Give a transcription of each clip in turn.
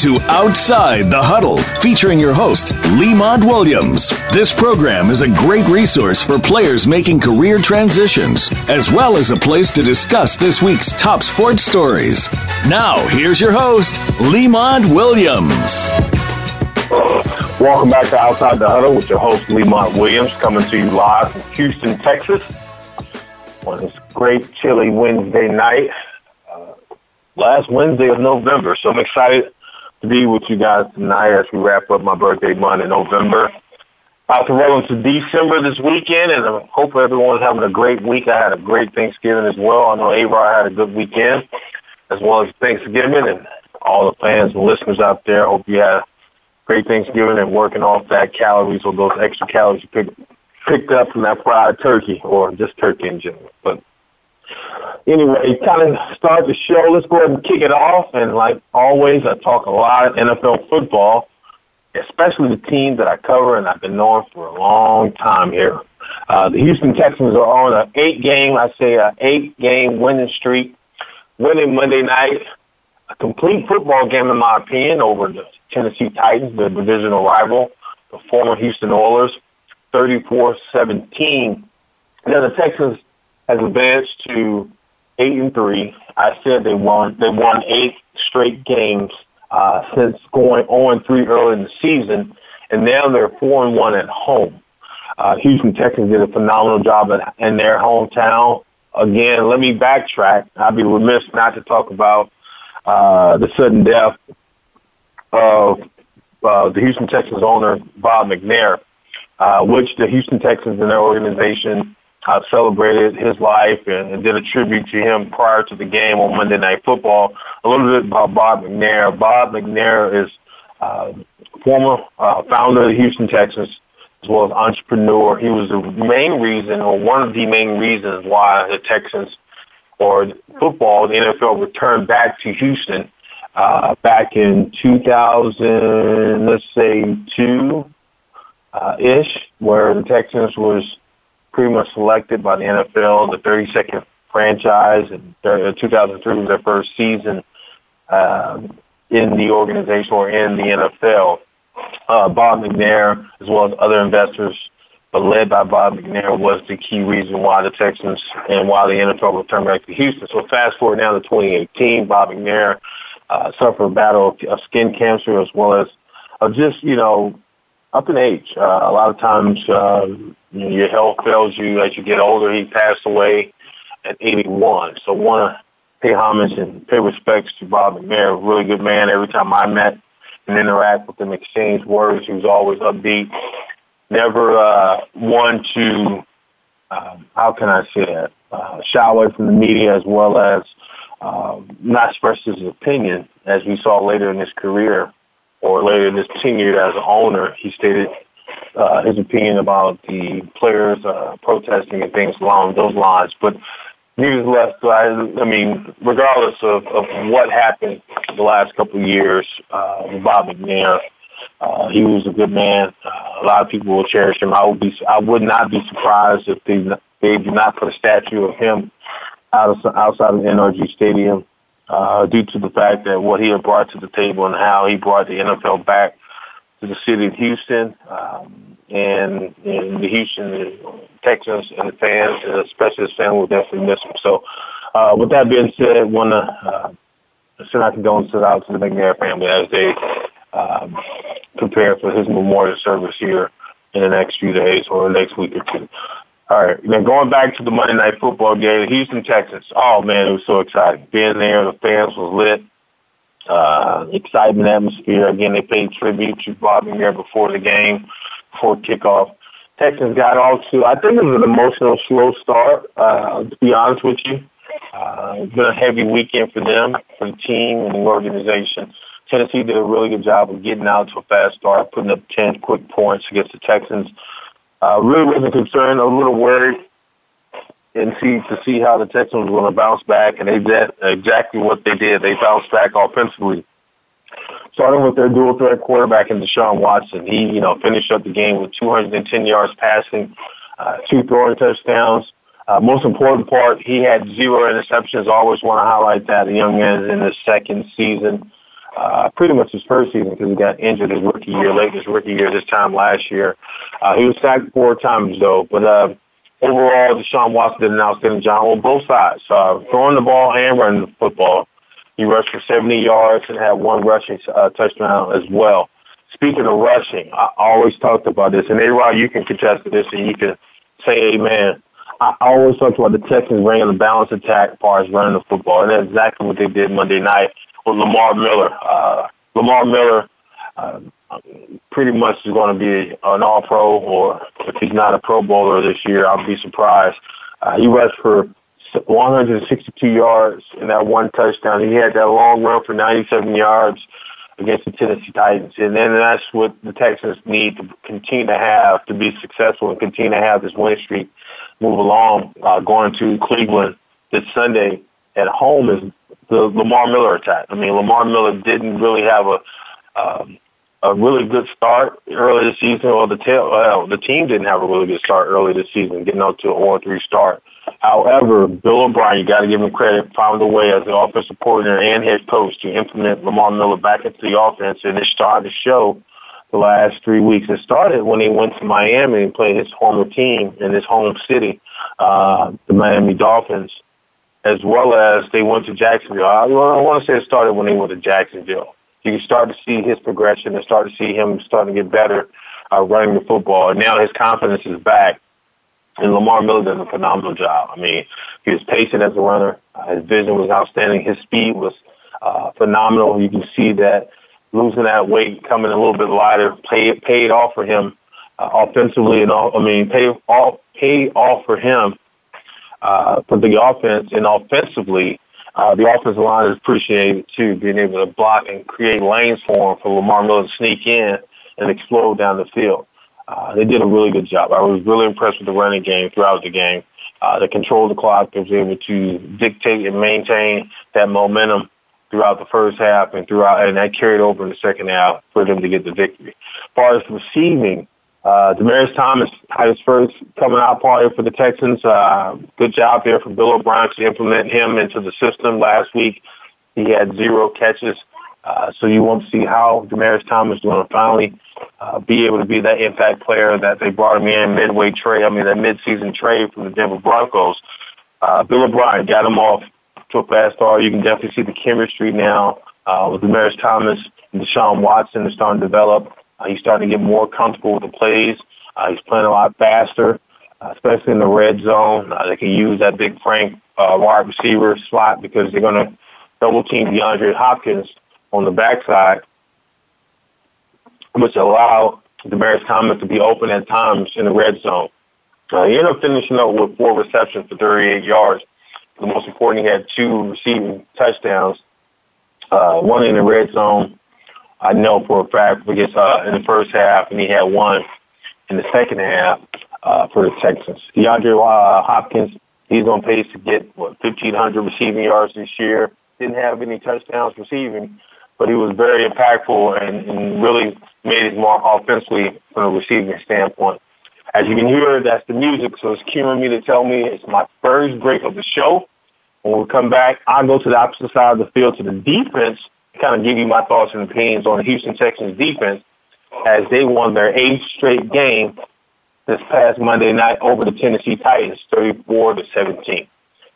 To Outside the Huddle, featuring your host, Lemont Williams. This program is a great resource for players making career transitions, as well as a place to discuss this week's top sports stories. Now, here's your host, Lemont Williams. Welcome back to Outside the Huddle with your host, Lemont Williams, coming to you live from Houston, Texas, on this great chilly Wednesday night uh, last Wednesday of November. So I'm excited to be with you guys tonight as we wrap up my birthday month in November. About to roll into December this weekend, and I hope everyone's having a great week. I had a great Thanksgiving as well. I know A-Rod had a good weekend as well as Thanksgiving, and all the fans and listeners out there, hope you had a great Thanksgiving and working off that calories or those extra calories you picked, picked up from that fried turkey or just turkey in general. But anyway, kind of start the show. Let's go ahead and kick it off. And like always, I talk a lot of NFL football, especially the team that I cover and I've been knowing for a long time here. Uh, the Houston Texans are on an eight game, I say an eight game winning streak, winning Monday night. A complete football game, in my opinion, over the Tennessee Titans, the divisional rival, the former Houston Oilers, 34-17. Now the Texans has advanced to eight and three. I said they won. They won eight straight games uh, since going on three early in the season, and now they're four and one at home. Uh, Houston Texans did a phenomenal job in, in their hometown. Again, let me backtrack. I'd be remiss not to talk about uh, the sudden death of uh, the Houston Texans owner Bob McNair, uh, which the Houston Texans and their organization uh, celebrated his life and, and did a tribute to him prior to the game on Monday Night Football. A little bit about Bob McNair. Bob McNair is uh, former uh, founder of the Houston Texans as well as entrepreneur. He was the main reason or one of the main reasons why the Texans or football, the NFL returned back to Houston uh, back in 2000, let's say two uh, ish, where the Texans was pretty much selected by the NFL, the 32nd franchise, and 2003 was their first season uh, in the organization or in the NFL. Uh, Bob McNair, as well as other investors, but led by Bob McNair, was the key reason why the Texans and why the NFL returned back to Houston. So fast forward now to 2018, Bob McNair uh, suffered a battle of skin cancer as well as uh, just, you know, up in age. Uh, a lot of times, uh, your health fails you as you get older. He passed away at 81. So want to pay homage and pay respects to Bob McNair, really good man. Every time I met and interact with him, exchange words, he was always upbeat. Never uh, one to, um, how can I say it, uh, shy away from the media as well as uh, not express his opinion, as we saw later in his career or later in his tenure as an owner, he stated uh, his opinion about the players uh, protesting and things along those lines. But nevertheless, I, I mean, regardless of, of what happened the last couple of years, uh, Bob McNair, uh, he was a good man. Uh, a lot of people will cherish him. I would be, I would not be surprised if they they do not put a statue of him out of, outside of NRG Stadium uh, due to the fact that what he had brought to the table and how he brought the NFL back to the city of Houston, um, and, and the Houston Texans and the fans, and especially the fans, will definitely miss him. So, uh, with that being said, want to uh, send our condolences out to the McNair family as they um, prepare for his memorial service here in the next few days or next week or two. All right. Now going back to the Monday night football game, Houston, Texas. Oh man, it was so exciting. Being there, the fans was lit. Uh, excitement atmosphere. Again, they paid tribute to Bob McNair before the game, before kickoff. Texans got off to, I think it was an emotional slow start, uh, to be honest with you. Uh, it's been a heavy weekend for them, for the team and the organization. Tennessee did a really good job of getting out to a fast start, putting up 10 quick points against the Texans. Uh, really wasn't concerned, a little worried, and see to see how the Texans were going to bounce back, and they did exactly what they did. They bounced back offensively. Starting with their dual threat quarterback in Deshaun Watson, he you know finished up the game with 210 yards passing, uh, two throwing touchdowns. Uh, most important part, he had zero interceptions. I always want to highlight that. The young man is in his second season uh, pretty much his first season because he got injured his rookie year, late his rookie year this time last year. Uh, he was sacked four times though, but uh, overall, Deshaun Watson did an outstanding job on both sides, uh, throwing the ball and running the football. He rushed for 70 yards and had one rushing uh, touchdown as well. Speaking of rushing, I always talked about this, and A-Rod, you can contest this and you can say amen. I always talked about the Texans bringing a balanced attack as far as running the football, and that's exactly what they did Monday night with Lamar Miller. Uh, Lamar Miller uh, pretty much is going to be an All-Pro, or if he's not a Pro Bowler this year, I'll be surprised. Uh, he rushed for 162 yards in that one touchdown. He had that long run for 97 yards against the Tennessee Titans. And then that's what the Texans need to continue to have to be successful and continue to have this win streak move along. Uh, going to Cleveland this Sunday at home is the Lamar Miller attack. I mean, Lamar Miller didn't really have a um, a really good start early this season, or the tail, well, the team didn't have a really good start early this season, getting out to a 1-3 start. However, Bill O'Brien, you got to give him credit, found a way as the offensive coordinator and head coach to implement Lamar Miller back into the offense, and it started to show the last three weeks. It started when he went to Miami and played his former team in his home city, uh, the Miami Dolphins, as well as they went to Jacksonville. I, I want to say it started when they went to Jacksonville. You can start to see his progression and start to see him starting to get better uh, running the football. And now his confidence is back and Lamar Miller does a phenomenal job. I mean, he was patient as a runner. Uh, his vision was outstanding. His speed was uh, phenomenal. You can see that losing that weight, coming a little bit lighter, paid paid off for him uh, offensively, and all. I mean, paid off paid off for him uh, for the offense and offensively. Uh, the offensive line is appreciated too, being able to block and create lanes for him for Lamar Miller to sneak in and explode down the field. Uh, they did a really good job. I was really impressed with the running game throughout the game. Uh, they controlled the clock. They was able to dictate and maintain that momentum throughout the first half and throughout, and that carried over in the second half for them to get the victory. As far as receiving, uh, Demaryius Thomas had his first coming out party for the Texans. Uh, good job there for Bill O'Brien to implement him into the system last week. He had zero catches. Uh, so you want to see how Demaryius Thomas is going to finally uh, be able to be that impact player that they brought him in midway trade. I mean, that midseason trade from the Denver Broncos. Uh, Bill O'Brien got him off to a fast start. You can definitely see the chemistry now uh, with Demaryius Thomas and Deshaun Watson is starting to develop. Uh, he's starting to get more comfortable with the plays. Uh, he's playing a lot faster, uh, especially in the red zone. Uh, they can use that big Frank uh, wide receiver slot because they're going to double team DeAndre Hopkins on the backside which allowed Demaryius Thomas to be open at times in the red zone. Uh, he ended up finishing up with four receptions for 38 yards. The most important, he had two receiving touchdowns, uh, one in the red zone. I know for a fact because uh, in the first half, and he had one in the second half uh, for the Texans. DeAndre uh, Hopkins, he's on pace to get what 1,500 receiving yards this year. Didn't have any touchdowns receiving, but he was very impactful and, and really made it more offensively from a receiving standpoint. As you can hear, that's the music, so it's curing me to tell me it's my first break of the show. When we come back, I'll go to the opposite side of the field to the defense kind of give you my thoughts and opinions on the Houston Texans defense as they won their eighth straight game this past Monday night over the Tennessee Titans, 34 to 17.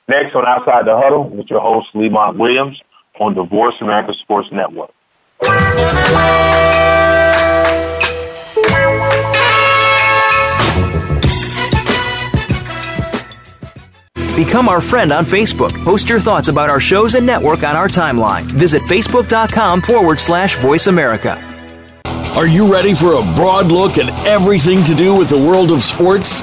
Next on Outside the Huddle with your host, Lemont Williams on the Voice America Sports Network. Become our friend on Facebook. Post your thoughts about our shows and network on our timeline. Visit facebook.com forward slash voice America. Are you ready for a broad look at everything to do with the world of sports?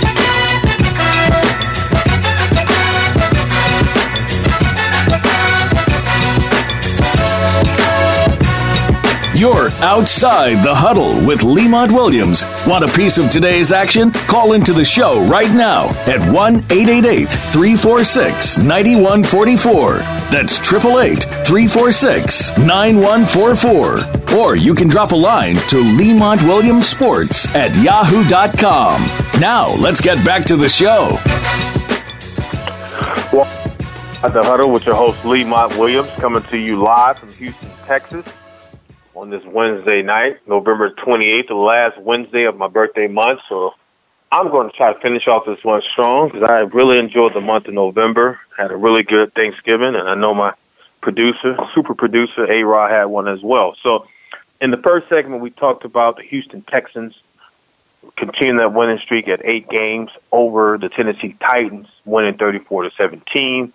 You're outside the huddle with Lemont Williams. Want a piece of today's action? Call into the show right now at 1 888 346 9144. That's 888 346 9144. Or you can drop a line to Lemont Williams Sports at yahoo.com. Now, let's get back to the show. Well, at the huddle with your host Lemont Williams, coming to you live from Houston, Texas on this Wednesday night, November 28th, the last Wednesday of my birthday month. So I'm going to try to finish off this one strong because I really enjoyed the month of November. Had a really good Thanksgiving, and I know my producer, super producer, A Rod, had one as well. So in the first segment, we talked about the Houston Texans continuing that winning streak at eight games over the Tennessee Titans, winning 34 to 17.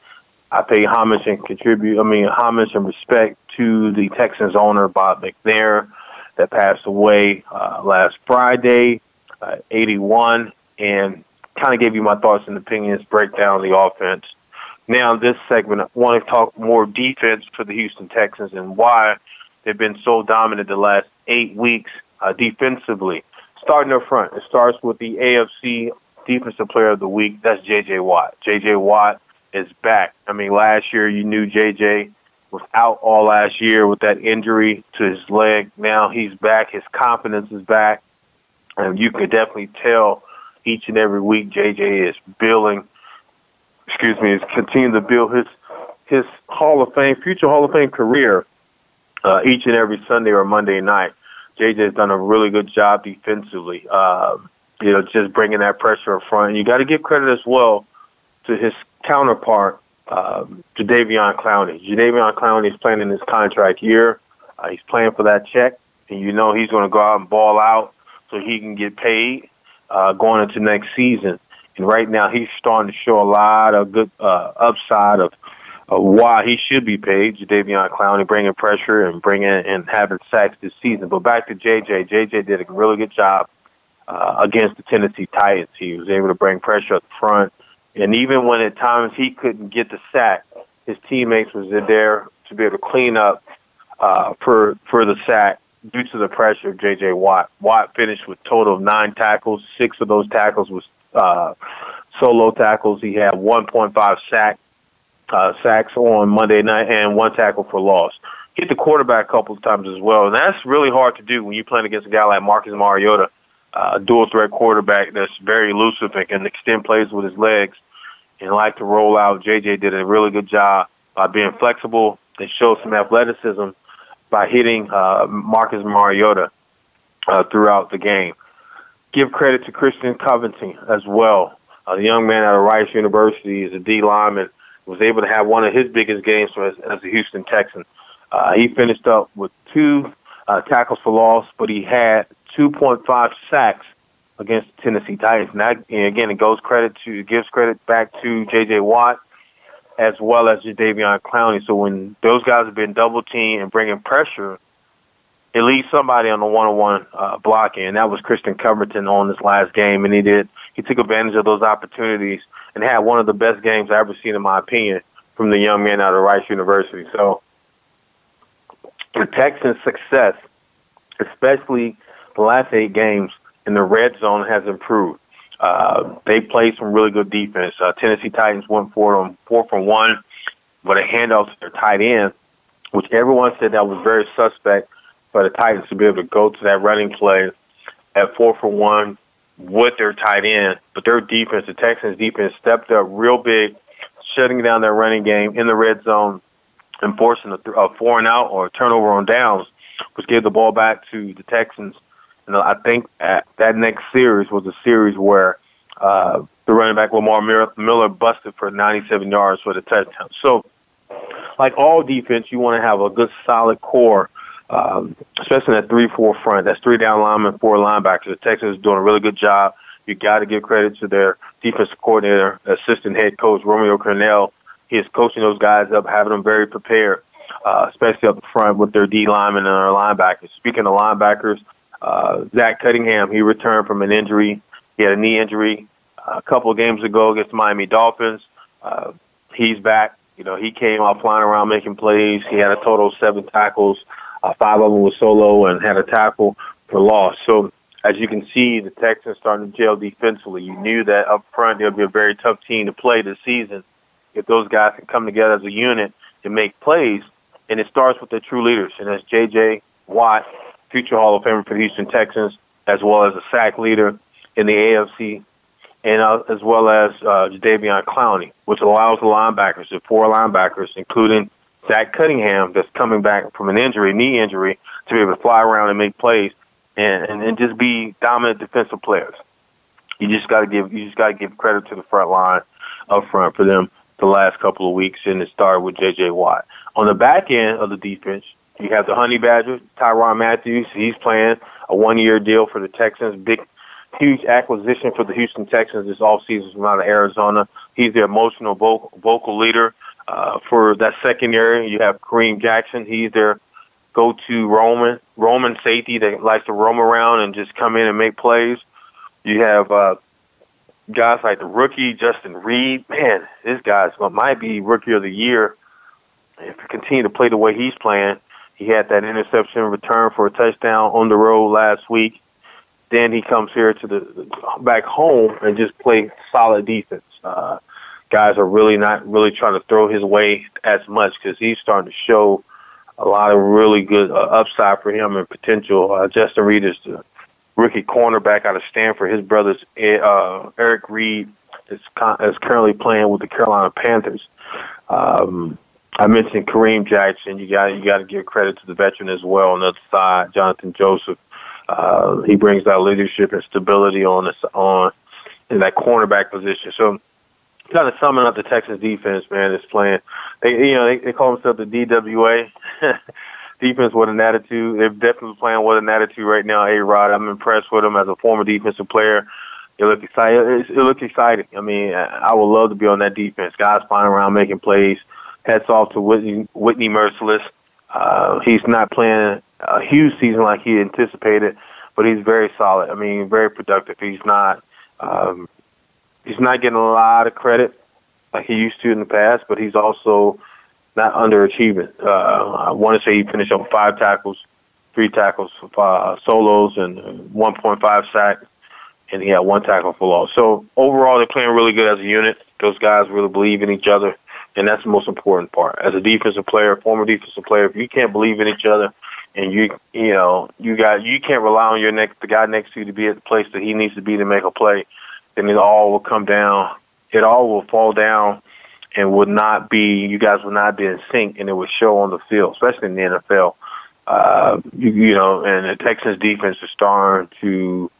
I pay homage and contribute, I mean, homage and respect to the Texans owner, Bob McNair, that passed away uh, last Friday, uh, 81, and kind of gave you my thoughts and opinions, break down the offense. Now, this segment, I want to talk more defense for the Houston Texans and why they've been so dominant the last eight weeks uh, defensively. Starting up front, it starts with the AFC Defensive Player of the Week. That's J.J. Watt. J.J. Watt is back. I mean, last year you knew JJ was out all last year with that injury to his leg. Now he's back. His confidence is back. And you could definitely tell each and every week JJ is building, excuse me, is continuing to build his, his Hall of Fame, future Hall of Fame career, uh, each and every Sunday or Monday night. JJ has done a really good job defensively. Uh, you know, just bringing that pressure up front. And you got to give credit as well to his counterpart, um, Jadeveon Clowney. Jadeveon Clowney is playing in his contract year. Uh, he's playing for that check, and you know he's going to go out and ball out so he can get paid uh, going into next season. And right now, he's starting to show a lot of good uh, upside of, of why he should be paid. Jadeveon Clowney bringing pressure and bringing and having sacks this season. But back to JJ. JJ did a really good job uh, against the Tennessee Titans. He was able to bring pressure up front. And even when at times he couldn't get the sack, his teammates was there to be able to clean up uh, for for the sack due to the pressure of J.J. Watt. Watt finished with total of nine tackles. Six of those tackles was uh, solo tackles. He had 1.5 sack uh, sacks on Monday night and one tackle for loss. Hit the quarterback a couple of times as well, and that's really hard to do when you're playing against a guy like Marcus Mariota, uh, a dual threat quarterback that's very elusive and can extend plays with his legs and like to roll out. JJ did a really good job by being flexible and showed some athleticism by hitting uh, Marcus Mariota uh, throughout the game. Give credit to Christian Covington as well. The young man out of Rice University is a D lineman. Was able to have one of his biggest games as, as a Houston Texan. Uh, he finished up with two uh, tackles for loss, but he had 2.5 sacks against the Tennessee Titans. And, that, and again, it goes credit to gives credit back to J.J. Watt as well as Jadeveon Clowney. So when those guys have been double teamed and bringing pressure, it leaves somebody on the one-on-one uh, blocking, and that was Christian Covington on this last game, and he did he took advantage of those opportunities and had one of the best games I've ever seen, in my opinion, from the young man out of Rice University. So the Texans' success, especially the last eight games in the red zone, has improved. Uh, they played some really good defense. Uh, Tennessee Titans went for them four from one, but a handoff to their tight end, which everyone said that was very suspect for the Titans to be able to go to that running play at four for one with their tight end. But their defense, the Texans defense, stepped up real big, shutting down their running game in the red zone and forcing a, a four and out or a turnover on downs, which gave the ball back to the Texans and I think that next series was a series where uh, the running back Lamar Miller busted for 97 yards for the touchdown. So, like all defense, you want to have a good, solid core, um, especially in that three-four front. That's three down linemen, four linebackers. The Texans is doing a really good job. You got to give credit to their defensive coordinator, assistant head coach Romeo Crennel. He is coaching those guys up, having them very prepared, uh, especially up front with their D linemen and their linebackers. Speaking of linebackers, uh, Zach Cunningham, he returned from an injury. He had a knee injury uh, a couple of games ago against the Miami Dolphins. Uh, he's back. You know, he came out flying around making plays. He had a total of seven tackles. Uh, five of them was solo and had a tackle for loss. So as you can see, the Texans starting to gel defensively. You knew that up front they'll be a very tough team to play this season if those guys can come together as a unit and make plays. And it starts with the true leaders, and that's J.J. Watt future Hall of Famer for the Houston Texans, as well as a sack leader in the AFC, and uh, as well as uh, Jadeveon Clowney, which allows the linebackers, the four linebackers, including Zach Cunningham, that's coming back from an injury, knee injury, to be able to fly around and make plays and, and, and just be dominant defensive players. You just got to give you just got to give credit to the front line up front for them the last couple of weeks, and it started with J.J. Watt. On the back end of the defense, you have the Honey Badger, Tyrann Mathieu. He's playing a one-year deal for the Texans. Big, huge acquisition for the Houston Texans this offseason from out of Arizona. He's the emotional vocal, vocal leader uh, for that secondary. You have Kareem Jackson. He's their go-to Roman Roman safety that likes to roam around and just come in and make plays. You have uh, guys like the rookie Justin Reid. Man, this guy's might be rookie of the year if he continue to play the way he's playing. He had that interception return for a touchdown on the road last week. Then he comes here to the back home and just play solid defense. Uh, guys are really not really trying to throw his way as much because he's starting to show a lot of really good uh, upside for him and potential. Uh, Justin Reid is the rookie cornerback out of Stanford. His brother's uh, Eric Reid is, con- is currently playing with the Carolina Panthers. Um, I mentioned Kareem Jackson. You got you got to give credit to the veteran as well. On the other side, Jonathan Joseph. Uh, he brings that leadership and stability on this on in that cornerback position. So, kind of summing up the Texas defense, man, is playing. They you know they, they call themselves the DWA. defense with an attitude. They're definitely playing with an attitude right now. A Rod, I'm impressed with them as a former defensive player. It looks exciting. It, it looks exciting. I mean, I would love to be on that defense. Guys flying around making plays hats off to Whitney, Whitney Mercilus. Uh, he's not playing a huge season like he anticipated, but he's very solid. I mean, very productive. He's not um, he's not getting a lot of credit like he used to in the past, but he's also not underachieving. Uh, I want to say he finished up five tackles, three tackles, uh, solos, and 1.5 sacks, and he had one tackle for loss. So overall, they're playing really good as a unit. Those guys really believe in each other and that's the most important part. As a defensive player, former defensive player, if you can't believe in each other, and you you know you got you can't rely on your next the guy next to you to be at the place that he needs to be to make a play, then it all will come down. It all will fall down, and would not be you guys will not be in sync, and it would show on the field, especially in the NFL. Uh, you, you know, and the Texans defense is starting to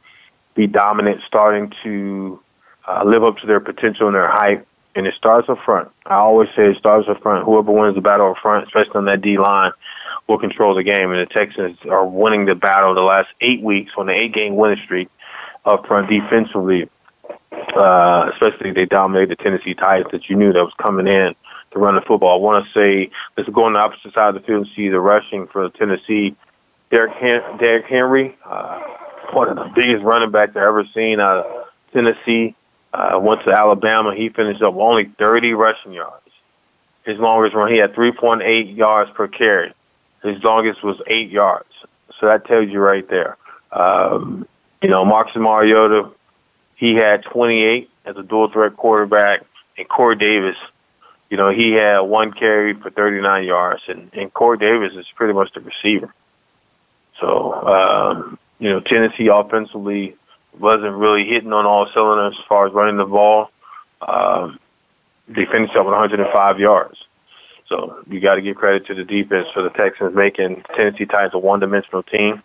be dominant, starting to uh, live up to their potential and their hype and it starts up front. I always say it starts up front. Whoever wins the battle up front, especially on that D line, will control the game. And the Texans are winning the battle the last eight weeks on the eight game winning streak up front defensively. Uh, especially they dominated the Tennessee Titans that you knew that was coming in to run the football. I want to say let's go on the opposite side of the field and see the rushing for Tennessee. Derrick, Hen- Derrick Henry, uh, one of the biggest running backs I've ever seen out of Tennessee Uh, went to Alabama. He finished up only 30 rushing yards. His longest run, he had 3.8 yards per carry. His longest was eight yards. So that tells you right there. Um, you know, Marcus Mariota, he had 28 as a dual threat quarterback, and Corey Davis, you know, he had one carry for 39 yards, and, and Corey Davis is pretty much the receiver. So, um, you know, Tennessee offensively wasn't really hitting on all cylinders as far as running the ball. Um, they finished up with 105 yards. So you got to give credit to the defense for the Texans making Tennessee Titans a one-dimensional team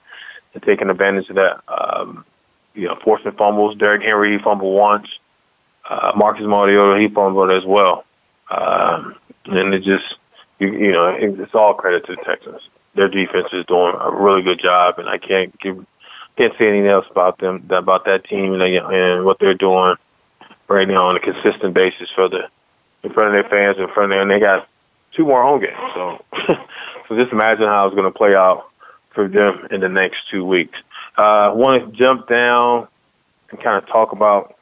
and taking advantage of that. Um, you know, forcing fumbles. Derrick Henry he fumbled once. Uh, Marcus Mariota he fumbled as well. Um, and it just, you, you know, it's all credit to the Texans. Their defense is doing a really good job, and I can't give can't say anything else about them about that team and, and what they're doing right now on a consistent basis for the in front of their fans, in front of them. And they got two more home games, so so just imagine how it's going to play out for them in the next two weeks. Uh, I want to jump down and kind of talk about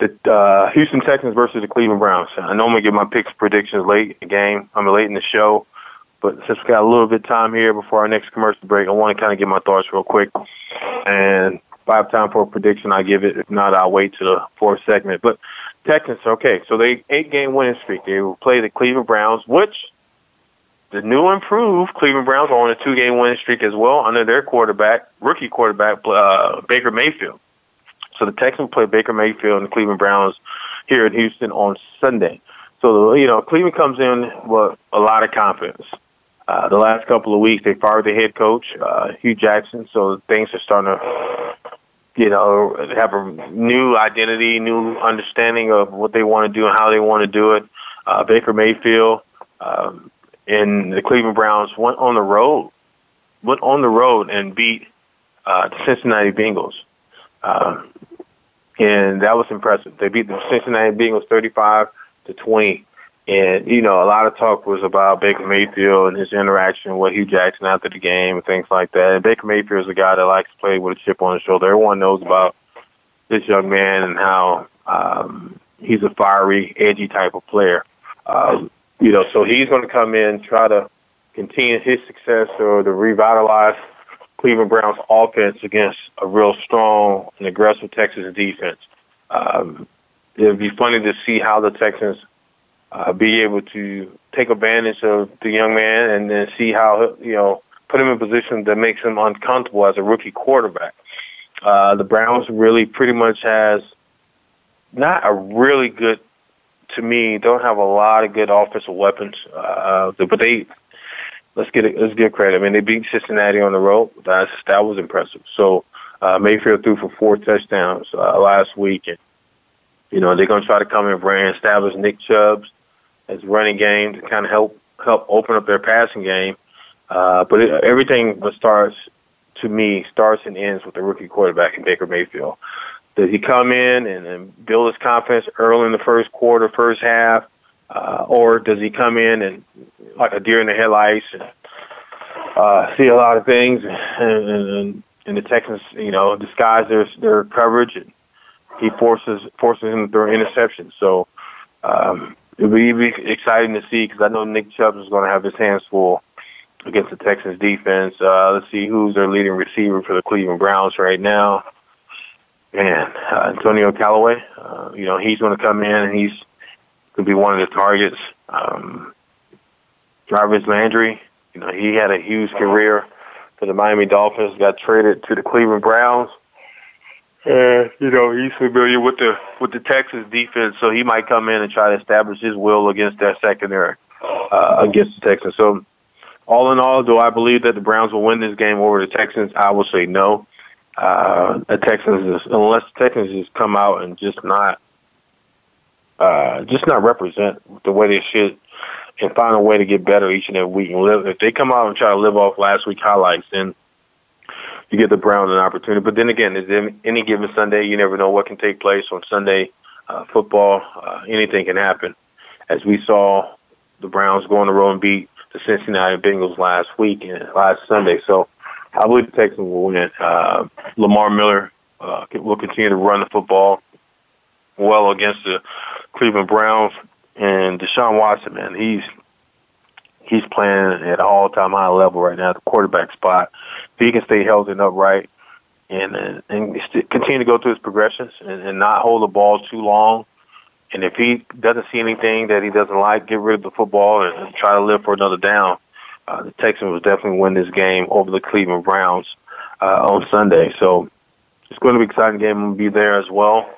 the uh, Houston Texans versus the Cleveland Browns. I normally give my picks predictions late in the game. I'm late in the show. But since we got a little bit of time here before our next commercial break, I want to kind of get my thoughts real quick. And if I have time for a prediction, I give it. If not, I'll wait to the fourth segment. But Texans, okay, so they eight game winning streak. They will play the Cleveland Browns, which the new improved Cleveland Browns are on a two game winning streak as well under their quarterback, rookie quarterback uh, Baker Mayfield. So the Texans play Baker Mayfield and the Cleveland Browns here in Houston on Sunday. So you know Cleveland comes in with a lot of confidence. Uh, the last couple of weeks, they fired the head coach, uh, Hue Jackson, so things are starting to, you know, have a new identity, new understanding of what they want to do and how they want to do it. Uh, Baker Mayfield um, and the Cleveland Browns went on the road, went on the road and beat uh, the Cincinnati Bengals. Uh, and that was impressive. They beat the Cincinnati Bengals 35 to 20 and, you know, a lot of talk was about Baker Mayfield and his interaction with Hue Jackson after the game and things like that. And Baker Mayfield is a guy that likes to play with a chip on his shoulder. Everyone knows about this young man and how um, he's a fiery, edgy type of player. Um, you know, so he's going to come in, try to continue his success or to revitalize Cleveland Browns offense against a real strong and aggressive Texas defense. Um, it'd be funny to see how the Texans – uh, be able to take advantage of the young man and then see how you know put him in a position that makes him uncomfortable as a rookie quarterback. Uh, the Browns really pretty much has not a really good, to me, don't have a lot of good offensive weapons. Uh, but they let's get it, let's give credit. I mean, they beat Cincinnati on the road. That's that was impressive. So uh, Mayfield threw for four touchdowns uh, last week, and you know they're going to try to come in and establish Nick Chubb's as running game to kind of help help open up their passing game. Uh, but it, everything starts to me starts and ends with the rookie quarterback in Baker Mayfield. Does he come in and, and build his confidence early in the first quarter, first half, uh, or does he come in and like a deer in the headlights and uh, see a lot of things and, and, and the Texans, you know, disguise their their coverage and he forces forces him to throw interceptions. So um, it'll be, exciting to see because I know Nick Chubb is going to have his hands full against the Texans defense. Uh, let's see who's their leading receiver for the Cleveland Browns right now. Man, uh, Antonio Callaway, uh, you know, he's going to come in and he's going to be one of the targets. Um, Jarvis Landry, you know, he had a huge career for the Miami Dolphins, got traded to the Cleveland Browns. And you know he's familiar with the with the Texas defense, so he might come in and try to establish his will against that secondary uh, against the Texans. So, all in all, do I believe that the Browns will win this game over the Texans? I will say no. Uh, the Texans, is, unless the Texans just come out and just not, uh, just not represent the way they should, and find a way to get better each and every week. And live, if they come out and try to live off last week's highlights, then you give the Browns an opportunity. But then again, is any given Sunday, you never know what can take place on Sunday uh, football. Uh, anything can happen, as we saw the Browns go on the road and beat the Cincinnati Bengals last week and last Sunday. So I believe the Texans will win. Uh, Lamar Miller uh, will continue to run the football. well against the Cleveland Browns. And Deshaun Watson, man, he's he's playing at an all-time high level right now at the quarterback spot. If he can stay healthy and upright, and and, and continue to go through his progressions and, and not hold the ball too long, and if he doesn't see anything that he doesn't like, get rid of the football and, and try to live for another down. Uh, the Texans will definitely win this game over the Cleveland Browns uh, on Sunday. So it's going to be an exciting game. I'm going to be there as well.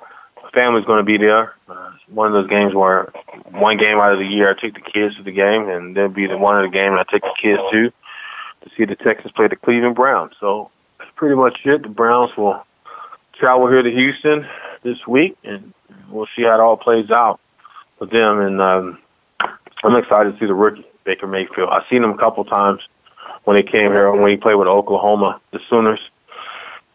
My family's going to be there. Uh, one of those games where one game out of the year I take the kids to the game, and there'll be the one of the game I take the kids to to see the Texans play the Cleveland Browns. So that's pretty much it. The Browns will travel here to Houston this week, and we'll see how it all plays out with them. And um, I'm excited to see the rookie Baker Mayfield. I've seen him a couple times when he came here when he played with Oklahoma. The Sooners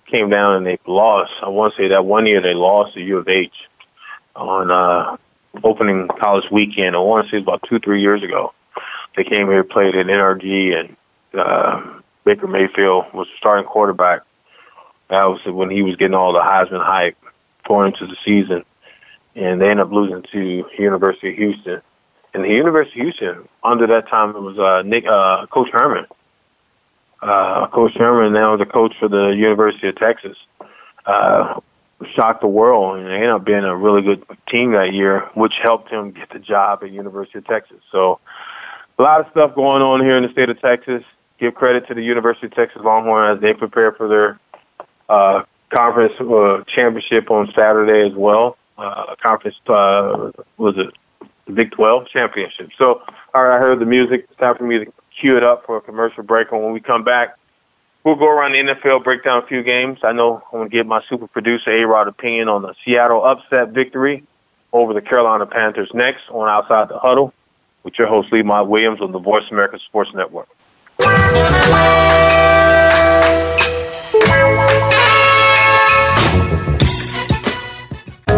came down and they lost. I want to say that one year they lost to U of H on uh, opening college weekend. I want to say about two three years ago. They came here, played at NRG, and uh, Baker Mayfield was starting quarterback. That was when he was getting all the Heisman hype going into the season, and they ended up losing to University of Houston. And the University of Houston, under that time, it was uh, Nick uh, Coach Herman. Uh, Coach Herman now is the coach for the University of Texas. Uh, shocked the world, and they ended up being a really good team that year, which helped him get the job at University of Texas. So, a lot of stuff going on here in the state of Texas. Give credit to the University of Texas Longhorn as they prepare for their uh, conference uh, championship on Saturday as well. Uh, conference uh, was it Big 12 championship. So, all right, I heard the music. Time for me to cue it up for a commercial break. And when we come back, we'll go around the NFL, break down a few games. I know I'm going to get my super producer A-Rod opinion on the Seattle upset victory over the Carolina Panthers next on Outside the Huddle with your host Lemont Williams on the Voice America Sports Network.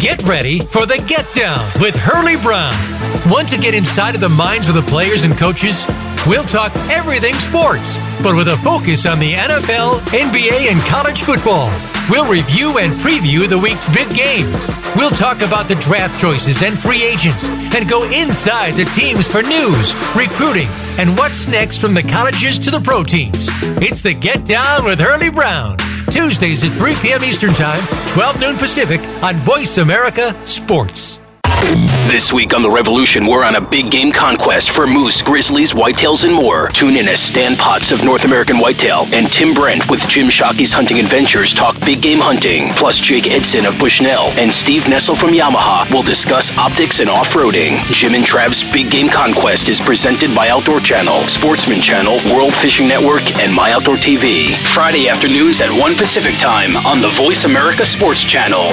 Get ready for the Get Down with Hurley Brown. Want to get inside of the minds of the players and coaches? We'll talk everything sports, but with a focus on the NFL, NBA, and college football. We'll review and preview the week's big games. We'll talk about the draft choices and free agents and go inside the teams for news, recruiting, and what's next from the colleges to the pro teams. It's the Get Down with Hurley Brown. Tuesdays at 3 p.m. Eastern Time, 12 noon Pacific on Voice America Sports. This week on The Revolution, we're on a big game conquest for moose, grizzlies, whitetails, and more. Tune in as Stan Potts of North American Whitetail and Tim Brent with Jim Shockey's Hunting Adventures talk big game hunting. Plus, Jake Edson of Bushnell and Steve Nessel from Yamaha will discuss optics and off-roading. Jim and Trav's Big Game Conquest is presented by Outdoor Channel, Sportsman Channel, World Fishing Network, and My Outdoor TV. Friday afternoons at 1 Pacific Time on the Voice America Sports Channel.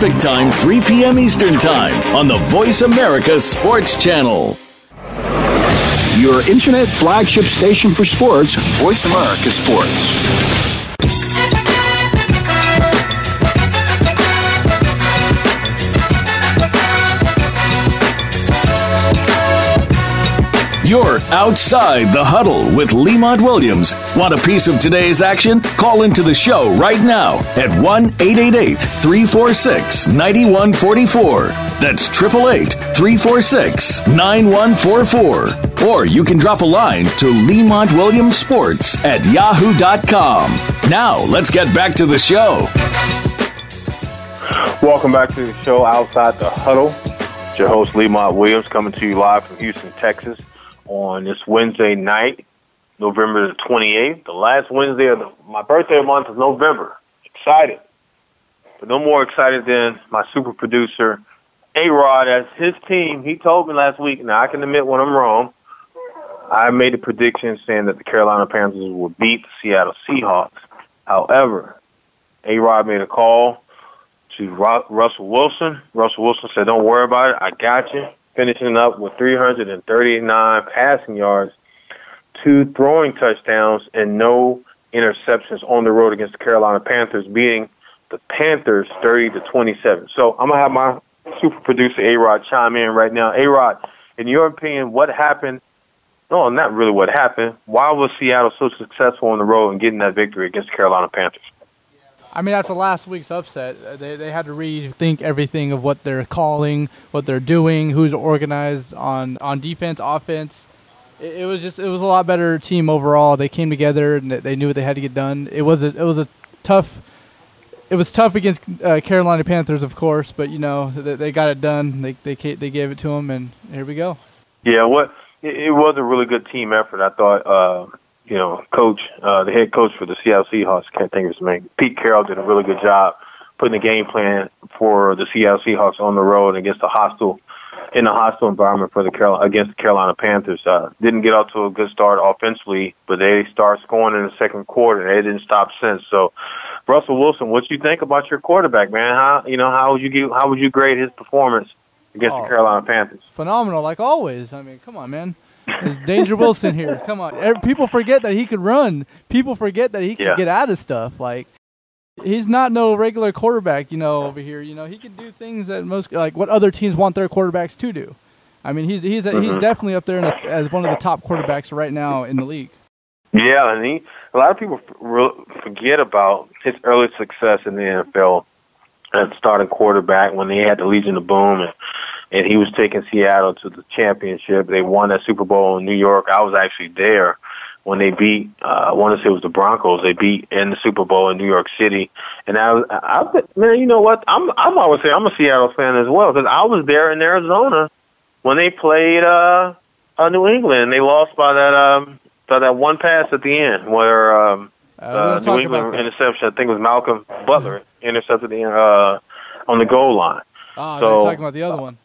Time, 3 p.m. Eastern Time on the Voice America Sports Channel. Your internet flagship station for sports, Voice America Sports. You're outside the huddle with Lemont Williams. Want a piece of today's action? Call into the show right now at 1 888 346 9144. That's 888 346 9144. Or you can drop a line to Lemont Williams Sports at yahoo.com. Now, let's get back to the show. Welcome back to the show Outside the Huddle. It's your host, Lemont Williams, coming to you live from Houston, Texas on this Wednesday night, November the 28th, the last Wednesday of the, my birthday month is November. Excited. But no more excited than my super producer, A Rod as his team. He told me last week. Now I can admit when I'm wrong. I made a prediction saying that the Carolina Panthers would beat the Seattle Seahawks. However, A Rod made a call to Russell Wilson. Russell Wilson said, "Don't worry about it. I got you." Finishing up with 339 passing yards, two throwing touchdowns, and no interceptions on the road against the Carolina Panthers, beating the Panthers 30 to 27. So I'm gonna have my super producer A Rod chime in right now. A Rod, in your opinion, what happened? No, not really what happened. Why was Seattle so successful on the road and getting that victory against the Carolina Panthers? I mean, after last week's upset, uh, they, they had to rethink everything of what they're calling, what they're doing, who's organized on, on defense, offense. It, it was just it was a lot better team overall. They came together and they knew what they had to get done. It was a, it was a tough it was tough against uh, Carolina Panthers, of course, but you know they, they got it done. They they they gave it to them, and here we go. Yeah, what it, was a really good team effort. I thought. Uh, you know, coach, uh, the head coach for the Seattle Seahawks, can't think of his name. Pete Carroll did a really good job putting the game plan for the Seattle Seahawks on the road against a hostile, in a hostile environment for the Carolina against the Carolina Panthers. Uh, didn't get off to a good start offensively, but they start scoring in the second quarter. And They didn't stop since. So, Russell Wilson, what you think about your quarterback, man? How you know how would you give, how would you grade his performance against oh, the Carolina Panthers? Phenomenal, like always. I mean, come on, man. It's Danger Wilson here. Come on. People forget that he could run. People forget that he can yeah. get out of stuff. Like he's not no regular quarterback, you know, over here. You know, he can do things that most like what other teams want their quarterbacks to do. I mean, he's he's mm-hmm. he's definitely up there as one of the top quarterbacks right now in the league. Yeah, and he a lot of people forget about his early success in the NFL as starting quarterback when they had the Legion of Boom and and he was taking Seattle to the championship. They won that Super Bowl in New York. I was actually there when they beat. Uh, I want to say it was the Broncos. They beat in the Super Bowl in New York City. And I, was, I, man, you know what? I'm, I'm always say I'm a Seattle fan as well because I was there in Arizona when they played uh, uh, New England. They lost by that um, by that one pass at the end where um, uh, New England interception. I think it was Malcolm Butler intercepted the uh, on the goal line. Oh, so, talking about the other one.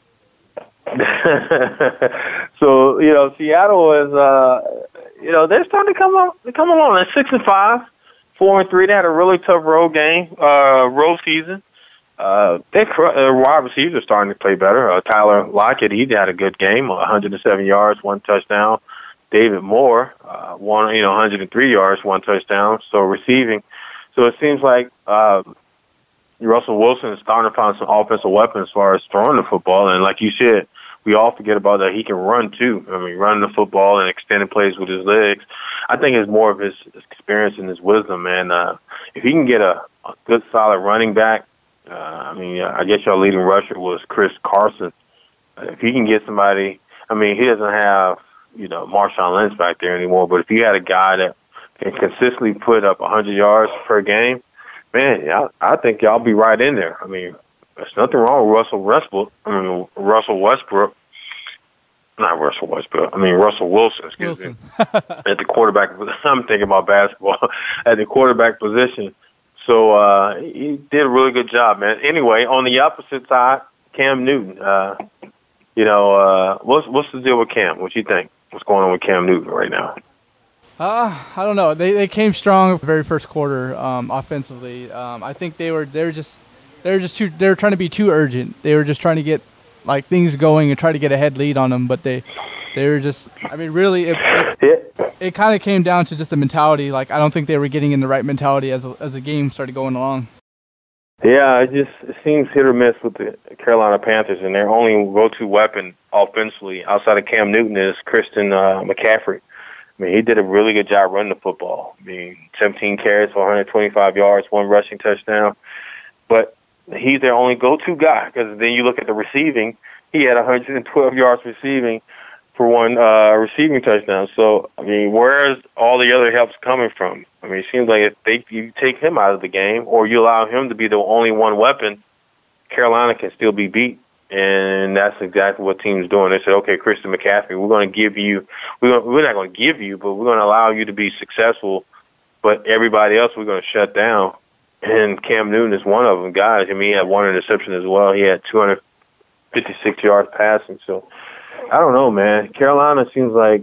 so you know, Seattle is uh, you know they're starting to come on, come along. They're six and five, four and three. They had a really tough road game, uh, road season. Uh, their uh, wide receivers are starting to play better. Uh, Tyler Lockett, he had a good game, 107 yards, one touchdown. David Moore, uh, one, you know, 103 yards, one touchdown. So receiving. So it seems like uh, Russell Wilson is starting to find some offensive weapons as far as throwing the football. And like you said, we all forget about that he can run too. I mean, run the football and extended plays with his legs. I think it's more of his experience and his wisdom, man. Uh, if he can get a, a good, solid running back, uh, I mean, I guess your leading rusher was Chris Carson. If he can get somebody, I mean, he doesn't have, you know, Marshawn Lynch back there anymore, but if you had a guy that can consistently put up 100 yards per game, man, I, I think y'all be right in there. I mean, there's nothing wrong with Russell Westbrook. I mean, Russell Westbrook. Not Russell Westbrook. I mean Russell Wilson. Excuse Wilson. me. at the quarterback, I'm thinking about basketball. at the quarterback position, so uh, he did a really good job, man. Anyway, on the opposite side, Cam Newton. Uh, you know, uh, what's what's the deal with Cam? What you think? What's going on with Cam Newton right now? Uh, I don't know. They they came strong the very first quarter um, offensively. Um, I think they were they were just they were just too they were trying to be too urgent. They were just trying to get like things going and try to get a head lead on them, but they they were just I mean really it it, it kind of came down to just the mentality. Like I don't think they were getting in the right mentality as as the game started going along. Yeah, it just it seems hit or miss with the Carolina Panthers, and their only go-to weapon offensively outside of Cam Newton is Christian uh, McCaffrey. I mean, he did a really good job running the football. I mean, 17 carries for 125 yards, one rushing touchdown. But he's their only go-to guy because then you look at the receiving. He had 112 yards receiving for one uh, receiving touchdown. So I mean, where's all the other helps coming from? I mean, it seems like if they you take him out of the game or you allow him to be the only one weapon, Carolina can still be beat. And that's exactly what teams doing. They said, okay, Christian McCaffrey, we're going to give you, we're, going we're not going to give you, but we're going to allow you to be successful. But everybody else, we're going to shut down and Cam Newton is one of them guys. I mean, he had one interception as well. He had 256 yards passing. So I don't know, man. Carolina seems like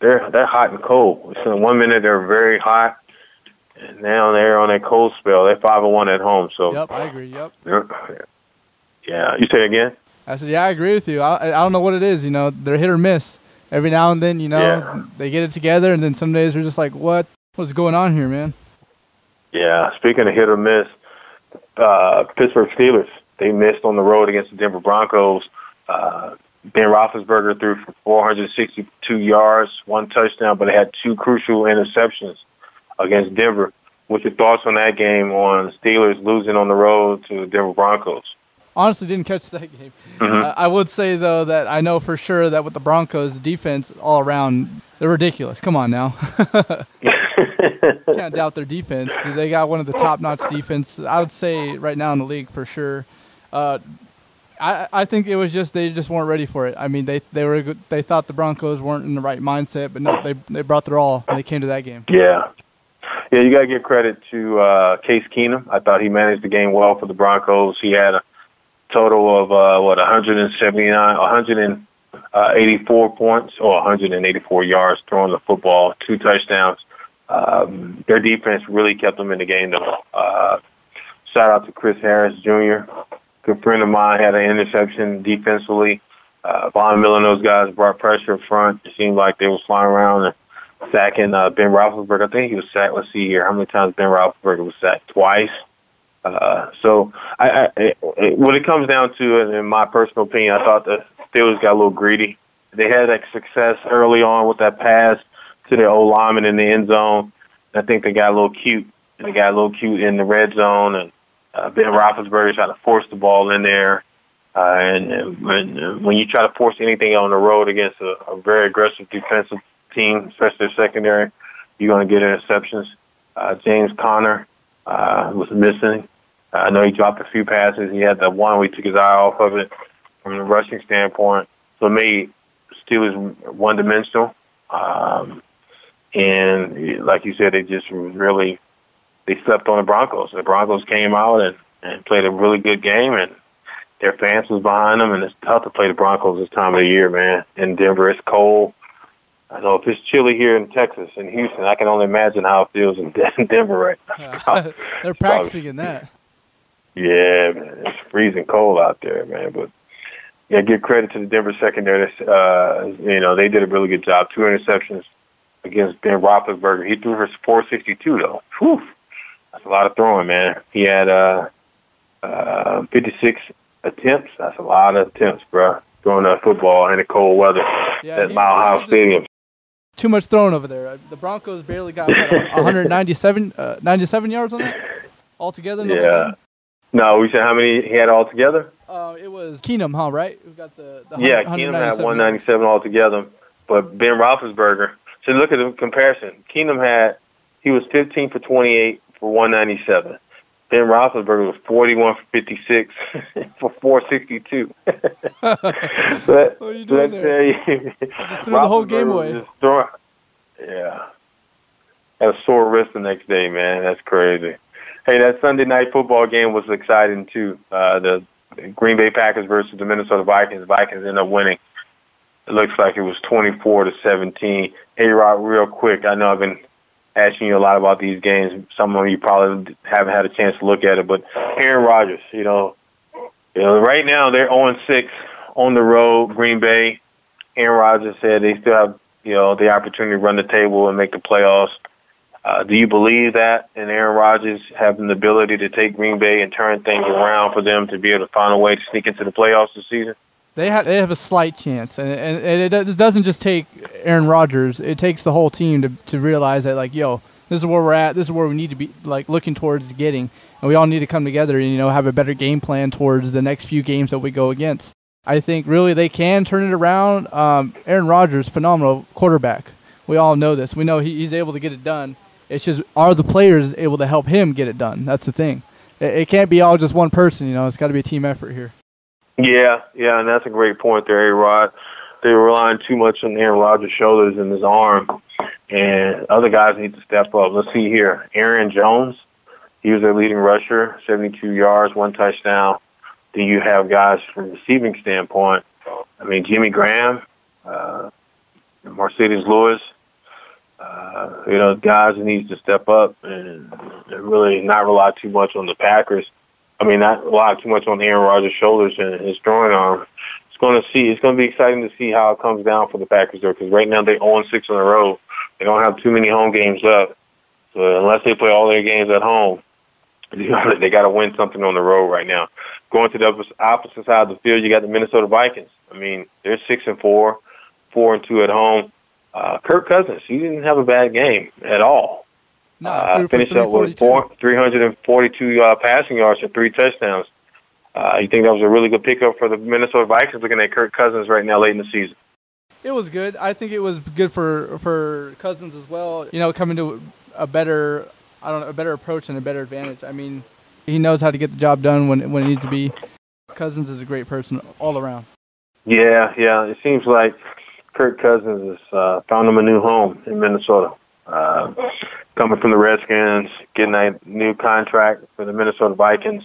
they're they're hot and cold. So one minute they're very hot, and now they're on a cold spell. They're five and one at home. So yep, I agree. Yep. Yeah, you say again. I said, yeah, I agree with you. I, I don't know what it is. You know, they're hit or miss. Every now and then, you know, yeah. they get it together, and then some days they're just like, what? What's going on here, man? Yeah. Speaking of hit or miss, uh, Pittsburgh Steelers they missed on the road against the Denver Broncos. Uh, Ben Roethlisberger threw for 462 yards, one touchdown, but they had two crucial interceptions against Denver. What's your thoughts on that game on Steelers losing on the road to the Denver Broncos? honestly didn't catch that game. Mm-hmm. Uh, I would say though that I know for sure that with the Broncos, the defense all around, they're ridiculous. Come on now, can't doubt their defense. They got one of the top-notch defense. I would say right now in the league for sure. Uh, I, I think it was just they just weren't ready for it. I mean, they they were they thought the Broncos weren't in the right mindset, but no, they they brought their all when they came to that game. Yeah, yeah, you got to give credit to uh, Case Keenum. I thought he managed the game well for the Broncos. He had a total of uh, what 179, 184 points or 184 yards throwing the football, two touchdowns. Um, their defense really kept them in the game. Though. Uh, shout out to Chris Harris Jr. Good friend of mine had an interception defensively. Uh, Von Miller and those guys brought pressure up front. It seemed like they was flying around and sacking uh, Ben Roethlisberger. I think he was sacked. Let's see here. How many times Ben Roethlisberger was sacked? Twice. Uh, so I, I, when it comes down to it, in my personal opinion, I thought the Steelers got a little greedy. They had that success early on with that pass to their old lineman in the end zone. I think they got a little cute. They got a little cute in the red zone, and uh, Ben Roethlisberger tried to force the ball in there. Uh, and, and when, when you try to force anything on the road against a, a very aggressive defensive team, especially secondary, you're going to get interceptions. Uh, James Conner uh, was missing. I know he dropped a few passes. He had the one he took his eye off of it from the rushing standpoint. So made Steelers one dimensional. Um, and like you said, they just really they slept on the Broncos. The Broncos came out and, and played a really good game, and their fans was behind them. And it's tough to play the Broncos this time of the year, man. In Denver, it's cold. I know if it's chilly here in Texas in Houston, I can only imagine how it feels in Denver right now. They're practicing in that. Yeah, man, it's freezing cold out there, man. But yeah, give credit to the Denver secondary. Uh, you know, they did a really good job. Two interceptions against Ben Roethlisberger. He threw for 462 though. Whew. That's a lot of throwing, man. He had uh, uh, 56 attempts. That's a lot of attempts, bro. Throwing that football in the cold weather yeah, at Mile High Stadium. Too much throwing over there. The Broncos barely got 197 uh, 97 yards on that altogether. Yeah. No, we said how many he had altogether? Uh, it was Keenum, huh? Right? We got the, the yeah. Keenum had 197 altogether, but Ben Roethlisberger. So look at the comparison. Keenum had he was 15 for 28 for 197. Ben Roethlisberger was 41 for 56 for 462. what are you doing there? You, just threw the whole game away. Throwing, yeah. Had a sore wrist the next day, man. That's crazy. Hey, that Sunday night football game was exciting too. Uh, the Green Bay Packers versus the Minnesota Vikings. Vikings end up winning. It looks like it was 24 to 17. Hey, Rod, real quick. I know I've been asking you a lot about these games. Some of you probably haven't had a chance to look at it, but Aaron Rodgers, you know, you know, right now they're 0 6 on the road. Green Bay. Aaron Rodgers said they still have, you know, the opportunity to run the table and make the playoffs. Uh, do you believe that in Aaron Rodgers having the ability to take Green Bay and turn things around for them to be able to find a way to sneak into the playoffs this season? They have they have a slight chance, and and, and it, doesn't just take Aaron Rodgers. It takes the whole team to to realize that like, yo, this is where we're at. This is where we need to be like looking towards getting, and we all need to come together and you know have a better game plan towards the next few games that we go against. I think really they can turn it around. Um, Aaron Rodgers, phenomenal quarterback. We all know this. We know he, he's able to get it done. It's just are the players able to help him get it done? That's the thing. It, it can't be all just one person. You know, it's got to be a team effort here. Yeah, yeah, and that's a great point there, Rod. They're relying too much on Aaron Rodgers' shoulders and his arm, and other guys need to step up. Let's see here. Aaron Jones, he was their leading rusher, 72 yards, one touchdown. then you have guys from receiving standpoint. I mean, Jimmy Graham, uh, Marcedes Lewis, uh, you know, guys needs to step up and really not rely too much on the Packers. I mean, not rely too much on Aaron Rodgers' shoulders and his throwing arm. It's going to see. It's going to be exciting to see how it comes down for the Packers there because right now they own six in a row. They don't have too many home games left. So unless they play all their games at home, they got to win something on the road right now. Going to the opposite side of the field, you got the Minnesota Vikings. I mean, they're six and four, four and two at home. Uh, Kirk Cousins, he didn't have a bad game at all. No, uh, finished up with four, 342 uh, passing yards and three touchdowns. Uh, you think that was a really good pickup for the Minnesota Vikings looking at Kirk Cousins right now late in the season? It was good. I think it was good for for Cousins as well. You know, coming to a better, I don't know, a better approach and a better advantage. I mean, he knows how to get the job done when when it needs to be. Cousins is a great person all around. Yeah, yeah. It seems like Kirk Cousins has uh, found him a new home in Minnesota. Uh, coming from the Redskins, getting a new contract for the Minnesota Vikings.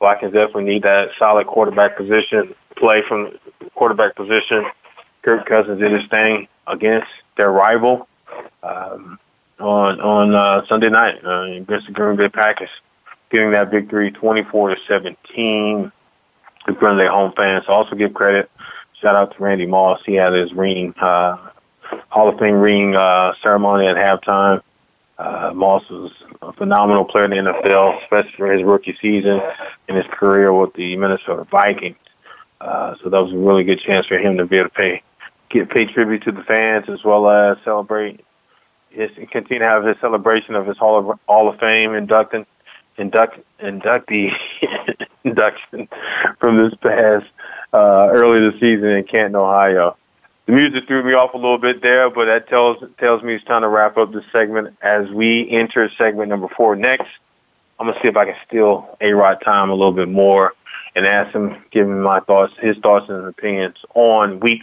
Vikings definitely need that solid quarterback position, play from the quarterback position. Kirk Cousins did his thing against their rival um, on on uh, Sunday night uh, against the Green Bay Packers, getting that victory, 24 to 17, in front of their home fans. Also, give credit shout out to Randy Moss. He had his ring, uh, Hall of Fame ring uh, ceremony at halftime. Uh, Moss was a phenomenal player in the NFL, especially for his rookie season and his career with the Minnesota Vikings. Uh, so that was a really good chance for him to be able to pay, get pay tribute to the fans as well as celebrate his continue to have his celebration of his Hall of Hall of Fame inducting induct inductee induction from this past uh, early this season in Canton, Ohio. The music threw me off a little bit there, but that tells tells me it's time to wrap up this segment as we enter segment number four. Next, I'm gonna see if I can steal A Rod time a little bit more and ask him, give him my thoughts, his thoughts and opinions on week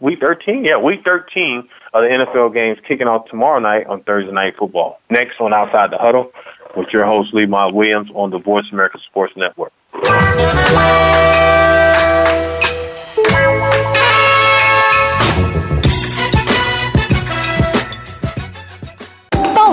week 13. Yeah, week 13 of the NFL games kicking off tomorrow night on Thursday Night Football. Next on Outside the Huddle with your host Lee Williams on the Voice America Sports Network.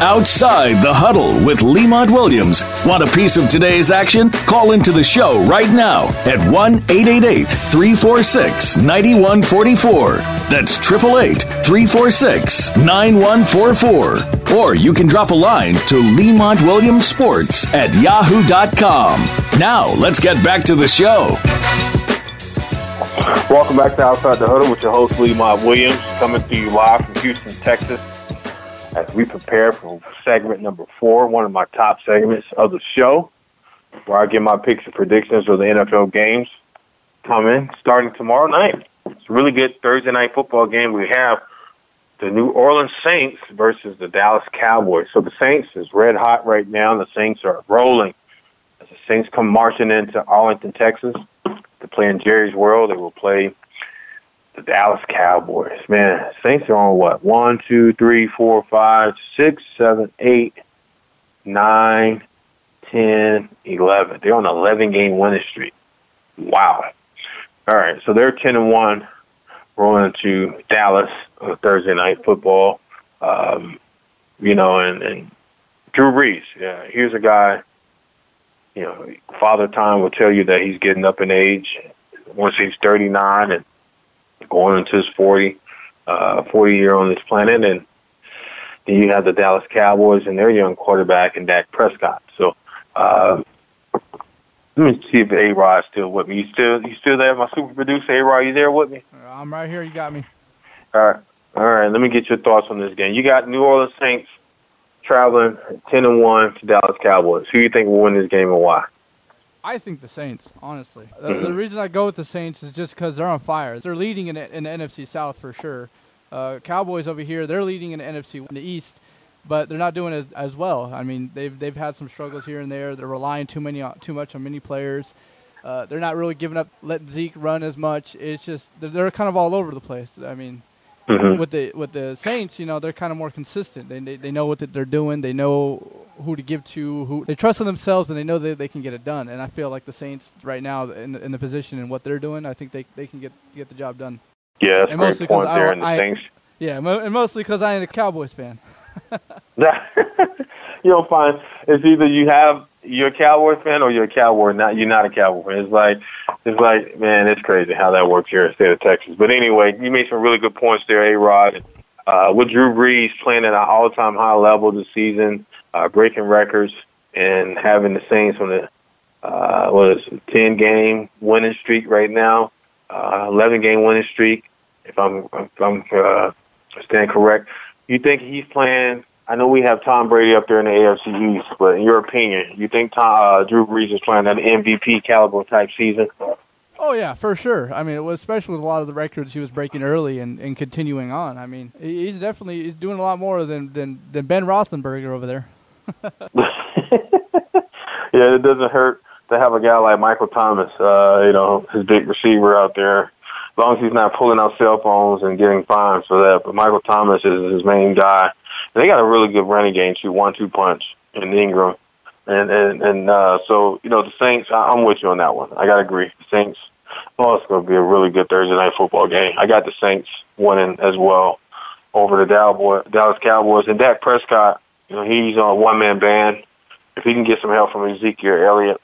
Outside the huddle with Lemont Williams. Want a piece of today's action? Call into the show right now at 1 888 346 9144. That's 888 346 9144. Or you can drop a line to Lemont Williams Sports at yahoo.com. Now, let's get back to the show. Welcome back to Outside the Huddle with your host, Lemont Williams, coming to you live from Houston, Texas, as we prepare for segment number four, one of my top segments of the show, where I give my picks and predictions of the NFL games coming starting tomorrow night. It's a really good Thursday night football game. We have the New Orleans Saints versus the Dallas Cowboys. So the Saints is red hot right now. The Saints are rolling. As the Saints come marching into Arlington, Texas to play in Jerry's World, they will play the Dallas Cowboys. Man, Saints are on what? One, two, three, four, five, six, seven, eight, nine, ten, eleven. They're on an eleven game winning streak. Wow. All right, so they're ten and one, rolling to Dallas on Thursday night football. Um, you know, and, and Drew Brees. Yeah, here's a guy. You know, Father Time will tell you that he's getting up in age. Once he's 39 and going into his 40, uh, 40 year on this planet, and then you have the Dallas Cowboys and their young quarterback and Dak Prescott. So. Uh, let me see if A Rod's still with me. You still you still there? My super producer A Rod, you there with me? I'm right here. You got me. All right. All right. Let me get your thoughts on this game. You got New Orleans Saints traveling ten and one to Dallas Cowboys. Who do you think will win this game and why? I think the Saints, honestly. The, mm-hmm. the reason I go with the Saints is just because they're on fire. They're leading in, in the NFC South for sure. Uh, Cowboys over here, they're leading in the NFC in the East but they're not doing as, as well. I mean, they've they've had some struggles here and there. They're relying too many too much on many players. Uh, they're not really giving up, letting Zeke run as much. It's just they're kind of all over the place. I mean, mm-hmm. with the with the Saints, you know, they're kind of more consistent. They they, they know what they're doing. They know who to give to. Who they trust in themselves, and they know that they can get it done. And I feel like the Saints right now in the, in the position and what they're doing, I think they they can get get the job done. Yeah, that's and mostly point there. I, and the I, Saints. Yeah, and mostly because I am a Cowboys fan. you'll find it's either you have you're a Cowboy fan or you're a Cowboy not you're not a Cowboy fan. It's like it's like man, it's crazy how that works here in the state of Texas. But anyway, you made some really good points there, A Rod. Uh, with Drew Brees playing at an all time high level this season, uh, breaking records and having the Saints on the uh it, ten game winning streak right now, uh eleven game winning streak, if I'm if I'm uh stand correct. You think he's playing? I know we have Tom Brady up there in the AFC East, but in your opinion, you think Tom, uh, Drew Brees is playing an MVP caliber type season? Oh yeah, for sure. I mean, was, especially with a lot of the records he was breaking early and, and continuing on. I mean, he's definitely he's doing a lot more than than, than Ben Roethlisberger over there. Yeah, it doesn't hurt to have a guy like Michael Thomas, uh, you know, his big receiver out there as long as he's not pulling out cell phones and getting fines for that. But Michael Thomas is his main guy. And they got a really good running game too, one-two punch in Ingram, and and and uh, so you know the Saints. I, I'm with you on that one. I got to agree. The Saints. Oh, it's to be a really good Thursday night football game. I got the Saints winning as well over the Dallas Cowboys and Dak Prescott. You know he's on a one-man band. If he can get some help from Ezekiel Elliott,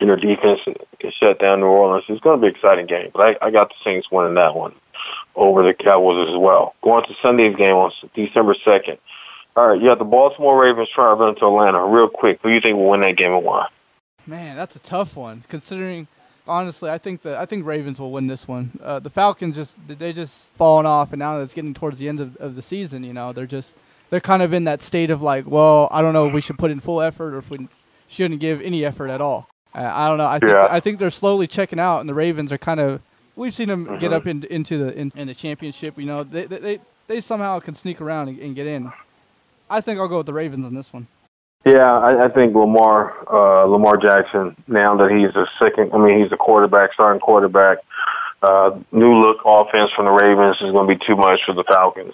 you know, defense can shut down New Orleans. It's going to be an exciting game. But I, I got the Saints winning that one over the Cowboys as well. Going to Sunday's game on December 2nd. All right, you have the Baltimore Ravens traveling to Atlanta. Real quick, who do you think will win that game and why? Man, that's a tough one. Considering, honestly, I think the I think Ravens will win this one. Uh, the Falcons just they just fallen off, and now that it's getting towards the end of, of the season, you know, they're just they're kind of in that state of like, well, I don't know if we should put in full effort or if we shouldn't give any effort at all. Uh, I don't know. I think yeah. I think they're slowly checking out, and the Ravens are kind of. We've seen them mm-hmm. get up in, into the in, in, the championship. You know, they they they somehow can sneak around and, and, get in. I think I'll go with the Ravens on this one. Yeah, I, I think Lamar uh, Lamar Jackson. Now that he's a second, I mean, he's a quarterback, starting quarterback. Uh, new look offense from the Ravens is going to be too much for the Falcons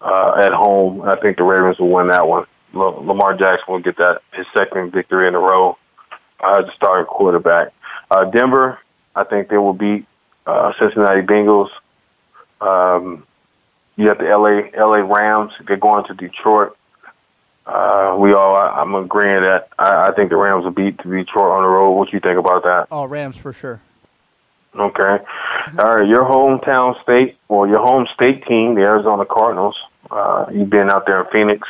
uh, at home. I think the Ravens will win that one. Lamar Jackson will get that his second victory in a row uh, the starting quarterback. Uh, Denver, I think they will beat uh, Cincinnati Bengals. Um, you have the LA LA Rams. They're going to Detroit. Uh, we all, I, I'm agreeing that I, I think the Rams will beat Detroit on the road. What you think about that? Oh, Rams for sure. Okay. All right. Your hometown state, or your home state team, the Arizona Cardinals. Uh, you've been out there in Phoenix.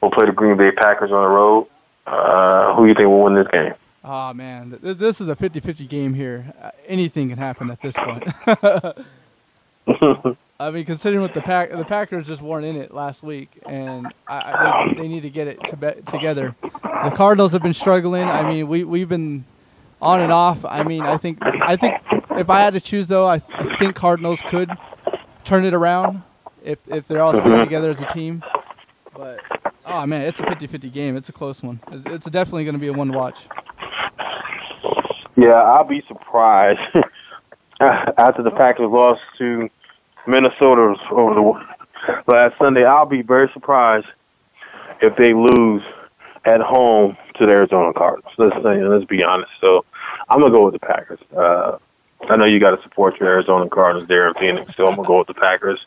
We'll play the Green Bay Packers on the road. Uh, who do you think will win this game? Oh man, this is a 50-50 game here. Uh, anything can happen at this point. I mean, considering what the pack the Packers just weren't in it last week, and I, I they, they need to get it to be- together. The Cardinals have been struggling. I mean, we we've been on and off. I mean, I think I think if I had to choose though, I, I think Cardinals could turn it around if if they're all sticking Mhm. together as a team. But oh man, it's a 50-50 game. It's a close one. It's, it's definitely going to be a one to watch. Yeah, I'll be surprised after the Packers lost to Minnesota over the last Sunday. I'll be very surprised if they lose at home to the Arizona Cardinals. Let's say, let's be honest. So I'm gonna go with the Packers. Uh, I know you got to support your Arizona Cardinals there in Phoenix, so I'm gonna go with the Packers.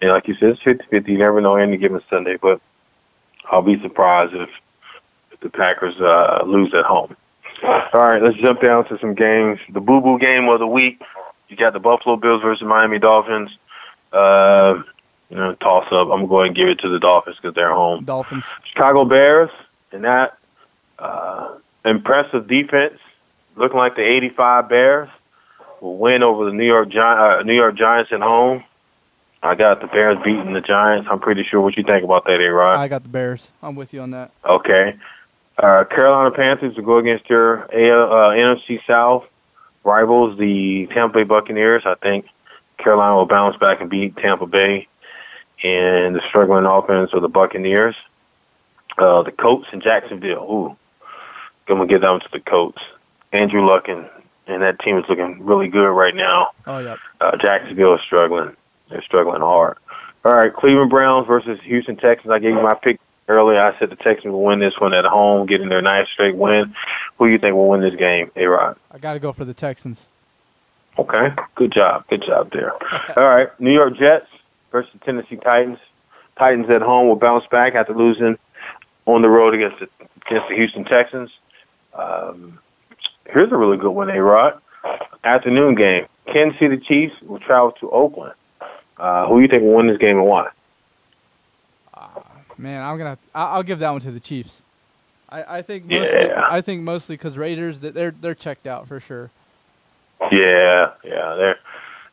And like you said, it's 50-50. You never know any given Sunday, but I'll be surprised if, if the Packers uh, lose at home. All right, let's jump down to some games. The boo boo game of the week. You got the Buffalo Bills versus Miami Dolphins. Uh, you know, toss up. I'm going to go ahead and give it to the Dolphins because they're home. Dolphins. Chicago Bears and that uh, impressive defense, looking like the '85 Bears win over the New York Gi- uh, New York Giants at home. I got the Bears beating the Giants. I'm pretty sure what you think about that, A-Rod. I got the Bears. I'm with you on that. Okay. Uh, Carolina Panthers will go against your AL, uh, NFC South rivals, the Tampa Bay Buccaneers. I think Carolina will bounce back and beat Tampa Bay and the struggling offense of the Buccaneers. Uh, the Colts in Jacksonville. Ooh, I'm gonna get down to the Colts. Andrew Luck and, and that team is looking really good right now. Oh yeah. Uh, Jacksonville is struggling. They're struggling hard. All right, Cleveland Browns versus Houston Texans. I gave you my pick earlier. I said the Texans will win this one at home, getting their ninth straight win. Who do you think will win this game, A-Rod? I got to go for the Texans. Okay, good job. Good job there. All right, New York Jets versus Tennessee Titans. Titans at home will bounce back after losing on the road against the, against the Houston Texans. Um, here's a really good one, A-Rod. Afternoon game. Kansas City Chiefs will travel to Oakland. Uh, who do you think will win this game and why? Man, I'm gonna. I'll give that one to the Chiefs. I, I think mostly. Yeah. I think mostly because Raiders, that they're they're checked out for sure. Yeah, yeah, they're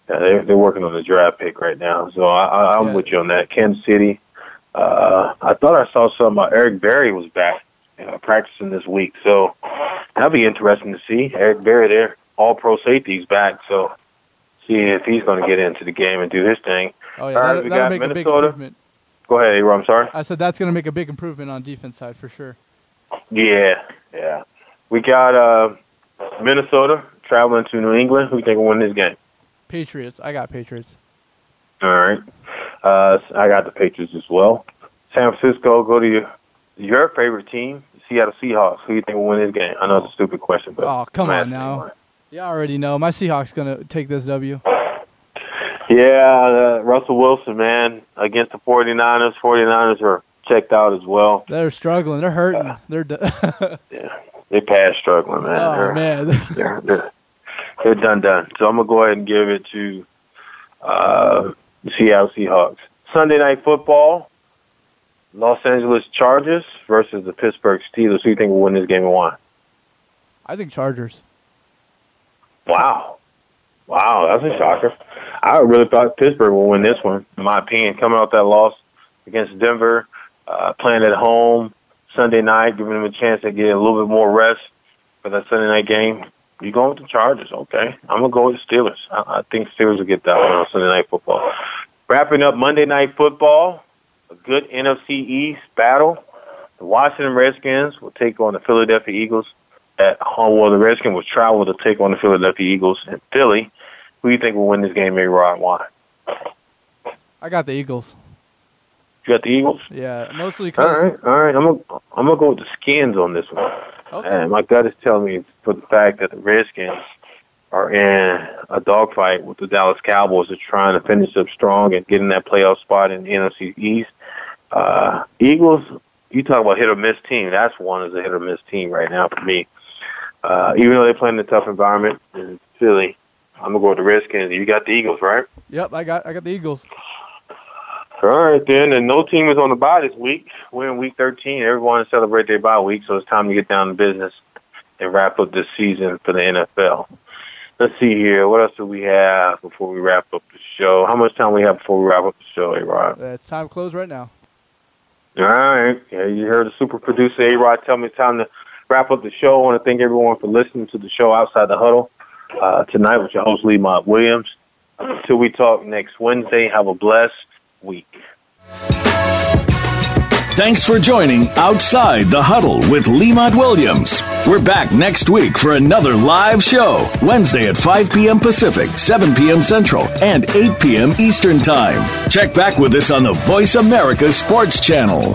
yeah, they're, they're working on the draft pick right now. So I, I, I'm with you on that. Kansas City. Uh, I thought I saw some. Uh, Eric Berry was back uh, practicing this week, so that'll be interesting to see. Eric Berry, there, all pro safeties back, so see if he's going to get into the game and do his thing. Oh yeah, All right, we got make a big Minnesota. improvement. Go ahead, I'm sorry. I said that's gonna make a big improvement on defense side for sure. Yeah, yeah. We got uh, Minnesota traveling to New England. Who you think will win this game? Patriots. I got Patriots. All right. Uh, I got the Patriots as well. San Francisco, go to your, favorite team, Seattle Seahawks. Who do you think will win this game? I know it's a stupid question, but Oh come on now. You already know my Seahawks gonna take this W. Yeah, uh, Russell Wilson, man, against the 49ers. 49ers are checked out as well. They're struggling. They're hurting. They're. D- They pass struggling, man. oh they're, man. they're, they're, they're done done. So I'm gonna go ahead and give it to uh, Seattle Seahawks. Sunday night football: Los Angeles Chargers versus the Pittsburgh Steelers. Who do you think will win this game and why? I think Chargers. Wow, wow, that's a shocker. I really thought Pittsburgh will win this one, in my opinion. Coming off that loss against Denver, uh, playing at home Sunday night, giving them a chance to get a little bit more rest for that Sunday night game. You going with the Chargers? Okay, I'm gonna go with the Steelers. I, I think Steelers will get that one on Sunday night football. Wrapping up Monday night football, a good NFC East battle. The Washington Redskins will take on the Philadelphia Eagles at home. Well, the Redskins will travel to take on the Philadelphia Eagles in Philly. Who do you think will win this game, A. Rod? Why? I got the Eagles. You got the Eagles? Yeah, mostly All because right, all right. I'm gonna I'm gonna go with the Skins on this one. Okay. And my gut is telling me for the fact that the Redskins are in a dogfight with the Dallas Cowboys. They're trying to finish up strong and get in that playoff spot in the NFC East. Uh, Eagles, you talk about hit or miss team. That's one is a hit or miss team right now for me. Uh, even though they play in a tough environment in Philly, I'm gonna go with the Redskins. You got the Eagles, right? Yep, I got I got the Eagles. All right, then, and no team is on the bye this week. We're in week 13. Everyone celebrate their bye week, so it's time to get down to business and wrap up this season for the NFL. Let's see here. What else do we have before we wrap up the show? How much time do we have before we wrap up the show, A-Rod? Uh, it's time to close right now. All right. Yeah, you heard the super producer, A-Rod, tell me it's time to wrap up the show. I want to thank everyone for listening to the show Outside the Huddle uh, tonight with your host, Lemont Williams. Until we talk next Wednesday, have a blessed week. Thanks for joining Outside the Huddle with Lemont Williams. We're back next week for another live show, Wednesday at 5 p.m. Pacific, 7 p.m. Central, and 8 p.m. Eastern Time. Check back with us on the Voice America Sports Channel.